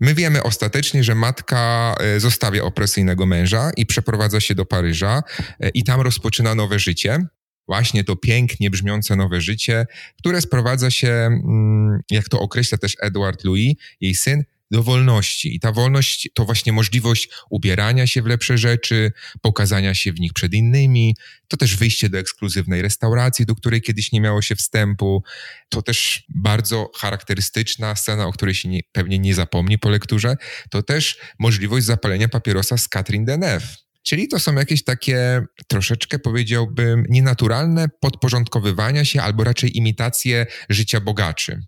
My wiemy ostatecznie, że matka e, zostawia opresyjnego męża i przeprowadza się do Paryża e, i tam rozpoczyna nowe życie. Właśnie to pięknie brzmiące nowe życie, które sprowadza się, mm, jak to określa też Edward Louis, jej syn, do wolności. I ta wolność to właśnie możliwość ubierania się w lepsze rzeczy, pokazania się w nich przed innymi, to też wyjście do ekskluzywnej restauracji, do której kiedyś nie miało się wstępu. To też bardzo charakterystyczna scena, o której się nie, pewnie nie zapomni po lekturze. To też możliwość zapalenia papierosa z Catherine Deneuve. Czyli to są jakieś takie troszeczkę, powiedziałbym, nienaturalne podporządkowywania się albo raczej imitacje życia bogaczy.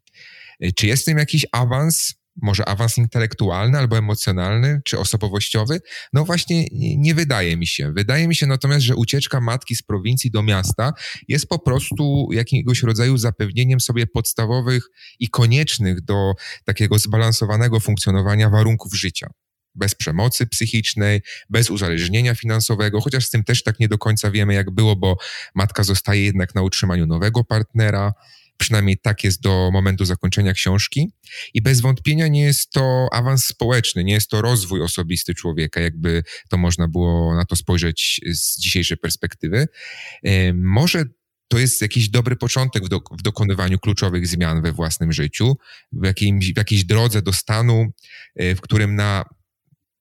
Czy jest w tym jakiś awans? Może awans intelektualny albo emocjonalny, czy osobowościowy? No właśnie nie wydaje mi się. Wydaje mi się natomiast, że ucieczka matki z prowincji do miasta jest po prostu jakiegoś rodzaju zapewnieniem sobie podstawowych i koniecznych do takiego zbalansowanego funkcjonowania warunków życia bez przemocy psychicznej, bez uzależnienia finansowego, chociaż z tym też tak nie do końca wiemy, jak było, bo matka zostaje jednak na utrzymaniu nowego partnera. Przynajmniej tak jest do momentu zakończenia książki. I bez wątpienia nie jest to awans społeczny, nie jest to rozwój osobisty człowieka, jakby to można było na to spojrzeć z dzisiejszej perspektywy. Może to jest jakiś dobry początek w, do, w, dokonywaniu kluczowych zmian we własnym życiu, w, w jakiejś drodze do stanu, e, w którym na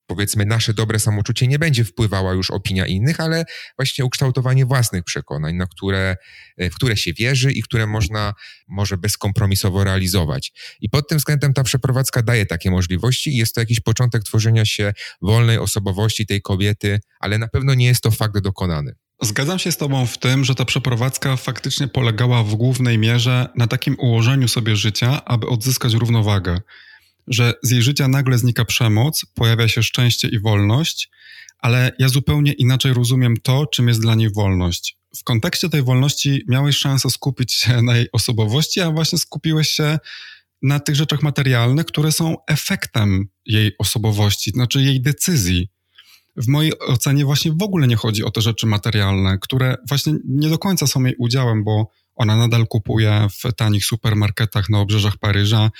powiedzmy nasze dobre samoczucie nie będzie wpływała już opinia innych, ale właśnie ukształtowanie własnych przekonań, na które, e, w które się wierzy i które można może bezkompromisowo realizować. I pod tym względem ta przeprowadzka daje takie możliwości i jest to jakiś początek tworzenia się wolnej osobowości tej kobiety, ale na pewno nie jest to fakt dokonany. Zgadzam się z Tobą w tym, że ta przeprowadzka faktycznie polegała w głównej mierze na takim ułożeniu sobie życia, aby odzyskać równowagę że z jej życia nagle znika przemoc, pojawia się szczęście i wolność, ale ja zupełnie inaczej rozumiem to, czym jest dla niej wolność. W kontekście tej wolności miałeś szansę skupić się na jej osobowości, a właśnie skupiłeś się na tych rzeczach materialnych, które są efektem jej osobowości, znaczy jej decyzji. W mojej ocenie właśnie w ogóle nie chodzi o te rzeczy materialne, które właśnie nie do końca są jej udziałem, bo ona nadal kupuje w tanich supermarketach na obrzeżach Paryża,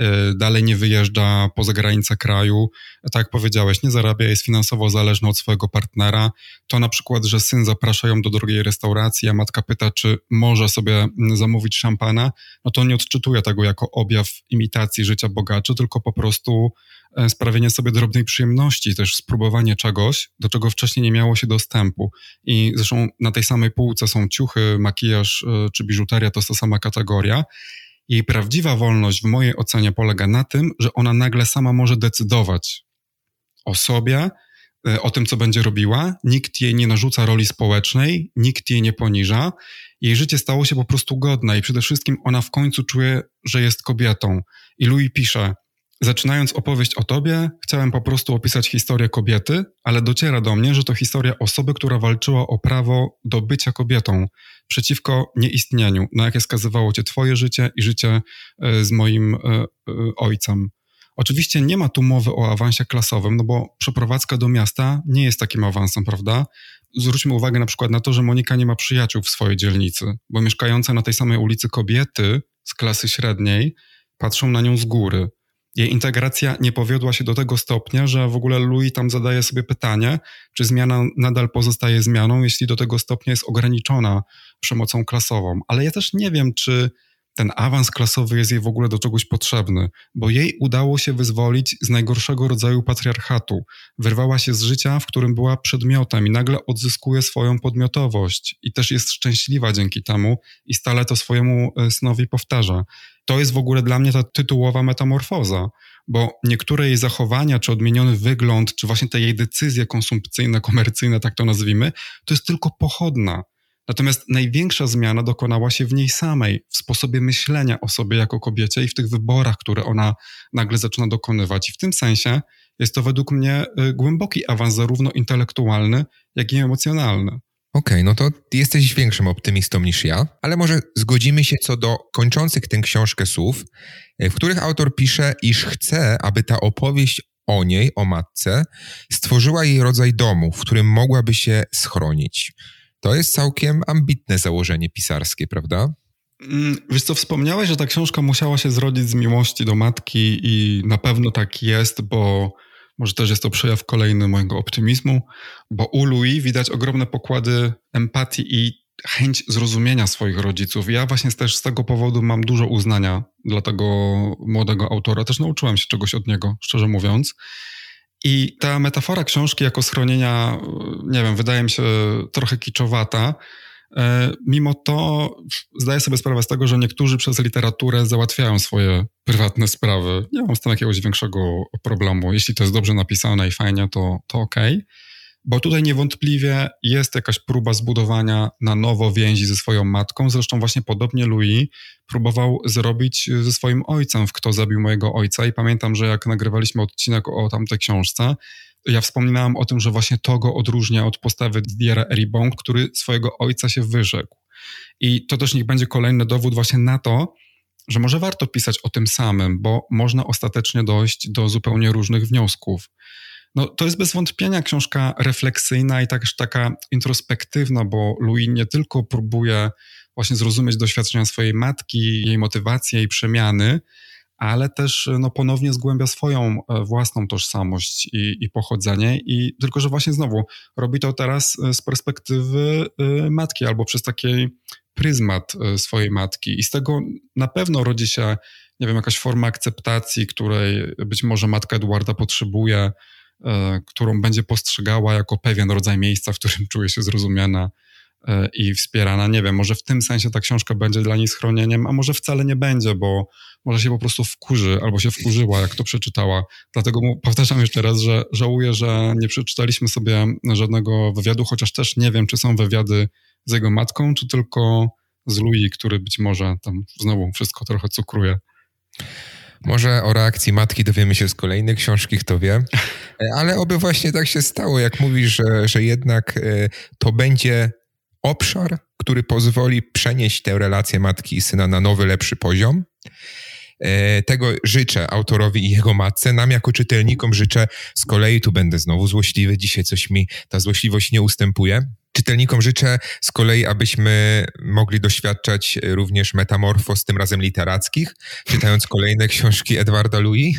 y, dalej nie wyjeżdża poza granice kraju. Tak jak powiedziałeś, nie zarabia, jest finansowo zależna od swojego partnera. To na przykład, że syn zaprasza ją do drugiej restauracji, a matka pyta, czy może sobie zamówić szampana, no to nie odczytuje tego jako objaw imitacji życia bogaczy, tylko po prostu sprawienie sobie drobnej przyjemności, też spróbowanie czegoś, do czego wcześniej nie miało się dostępu. I zresztą na tej samej półce są ciuchy, makijaż e, czy biżuteria, to jest ta sama kategoria. Jej prawdziwa wolność w mojej ocenie polega na tym, że ona nagle sama może decydować o sobie, e, o tym, co będzie robiła. Nikt jej nie narzuca roli społecznej, nikt jej nie poniża. Jej życie stało się po prostu godne i przede wszystkim ona w końcu czuje, że jest kobietą. I Louis pisze, Zaczynając opowieść o tobie, chciałem po prostu opisać historię kobiety, ale dociera do mnie, że to historia osoby, która walczyła o prawo do bycia kobietą przeciwko nieistnieniu, na jakie skazywało cię twoje życie i życie e, z moim e, e, ojcem. Oczywiście nie ma tu mowy o awansie klasowym, no bo przeprowadzka do miasta nie jest takim awansem, prawda? Zwróćmy uwagę na przykład na to, że Monika nie ma przyjaciół w swojej dzielnicy, bo mieszkające na tej samej ulicy kobiety z klasy średniej patrzą na nią z góry jej integracja nie powiodła się do tego stopnia, że w ogóle Louis tam zadaje sobie pytanie, czy zmiana nadal pozostaje zmianą, jeśli do tego stopnia jest ograniczona przemocą klasową. Ale ja też nie wiem, czy ten awans klasowy jest jej w ogóle do czegoś potrzebny, bo jej udało się wyzwolić z najgorszego rodzaju patriarchatu. Wyrwała się z życia, w którym była przedmiotem i nagle odzyskuje swoją podmiotowość i też jest szczęśliwa dzięki temu i stale to swojemu e, synowi powtarza. To jest w ogóle dla mnie ta tytułowa metamorfoza, bo niektóre jej zachowania, czy odmieniony wygląd, czy właśnie te jej decyzje konsumpcyjne, komercyjne, tak to nazwijmy, to jest tylko pochodna Natomiast największa zmiana dokonała się w niej samej, w sposobie myślenia o sobie jako kobiecie i w tych wyborach, które ona nagle zaczyna dokonywać. I w tym sensie jest to według mnie y, głęboki awans, zarówno intelektualny, jak i emocjonalny. Okej, okay, no to jesteś większym optymistą niż ja, ale może zgodzimy się co do kończących tę książkę słów, y, w których autor pisze, iż chce, aby ta opowieść o niej, o matce, stworzyła jej rodzaj domu, w którym mogłaby się schronić. To jest całkiem ambitne założenie pisarskie, prawda? Mm, wiesz co, wspomniałeś, że ta książka musiała się zrodzić z miłości do matki i na pewno tak jest, bo może też jest to przejaw kolejny mojego optymizmu, bo u Louis widać ogromne pokłady empatii i chęć zrozumienia swoich rodziców. Ja właśnie też z tego powodu mam dużo uznania dla tego młodego autora. Też nauczyłem się czegoś od niego, szczerze mówiąc. I ta metafora książki jako schronienia, nie wiem, wydaje mi się trochę kiczowata. E, mimo to zdaję sobie sprawę z tego, że niektórzy przez literaturę załatwiają swoje prywatne sprawy. Nie mam z tym jakiegoś większego problemu. Jeśli to jest dobrze napisane i fajnie, to, to okej. Okay. Bo tutaj niewątpliwie jest jakaś próba zbudowania na nowo więzi ze swoją matką. Zresztą właśnie podobnie Louis próbował zrobić ze swoim ojcem, w Kto zabił mojego ojca. I pamiętam, że jak nagrywaliśmy odcinek o tamtej książce, ja wspominałem o tym, że właśnie to go odróżnia od postawy Diera Eribon, który swojego ojca się wyrzekł. I to też niech będzie kolejny dowód właśnie na to, że może warto pisać o tym samym, bo można ostatecznie dojść do zupełnie różnych wniosków. No, to jest bez wątpienia książka refleksyjna i też taka introspektywna, bo Louis nie tylko próbuje właśnie zrozumieć doświadczenia swojej matki, jej motywacje i przemiany, ale też no, ponownie zgłębia swoją e, własną tożsamość i, i, pochodzenie. I tylko, że właśnie znowu robi to teraz e, z perspektywy e, matki albo przez taki pryzmat swojej matki. I z tego na pewno rodzi się, nie wiem, jakaś forma akceptacji, której być może matka Eduarda potrzebuje którą będzie postrzegała jako pewien rodzaj miejsca, w którym czuje się zrozumiana e, i wspierana. Nie wiem, może w tym sensie ta książka będzie dla niej schronieniem, a może wcale nie będzie, bo może się po prostu wkurzy albo się wkurzyła, jak to przeczytała. Dlatego powtarzam jeszcze raz, że żałuję, że nie przeczytaliśmy sobie żadnego wywiadu, chociaż też nie wiem, czy są wywiady z jego matką, czy tylko z Louis, który być może tam znowu wszystko trochę cukruje. Może o reakcji matki dowiemy się z kolejnej książki, kto wie. E, ale oby właśnie tak się stało, jak mówisz, że, że jednak e, to będzie obszar, który pozwoli przenieść tę relację matki i syna na nowy, lepszy poziom. E, tego życzę autorowi i jego matce. Nam jako czytelnikom życzę z kolei, tu będę znowu złośliwy, dzisiaj coś mi ta złośliwość nie ustępuje. Czytelnikom życzę z kolei, abyśmy mogli doświadczać również metamorfoz, tym razem literackich, czytając kolejne (laughs) książki Edwarda Louis.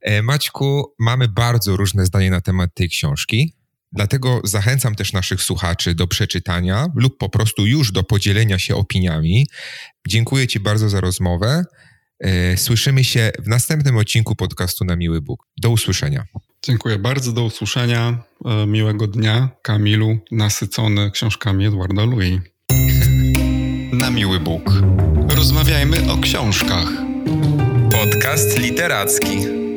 E, Maćku, mamy bardzo różne zdanie na temat tej książki. Dlatego zachęcam też naszych słuchaczy do przeczytania lub po prostu już do podzielenia się opiniami. Dziękuję Ci bardzo za rozmowę. E, słyszymy się w następnym odcinku podcastu na Miły Bóg. Do usłyszenia. Dziękuję bardzo, do usłyszenia. E, miłego dnia, Kamilu, nasycony książkami Edwarda Louis. (laughs) Na Miły Bóg. Rozmawiajmy o książkach. Podcast literacki.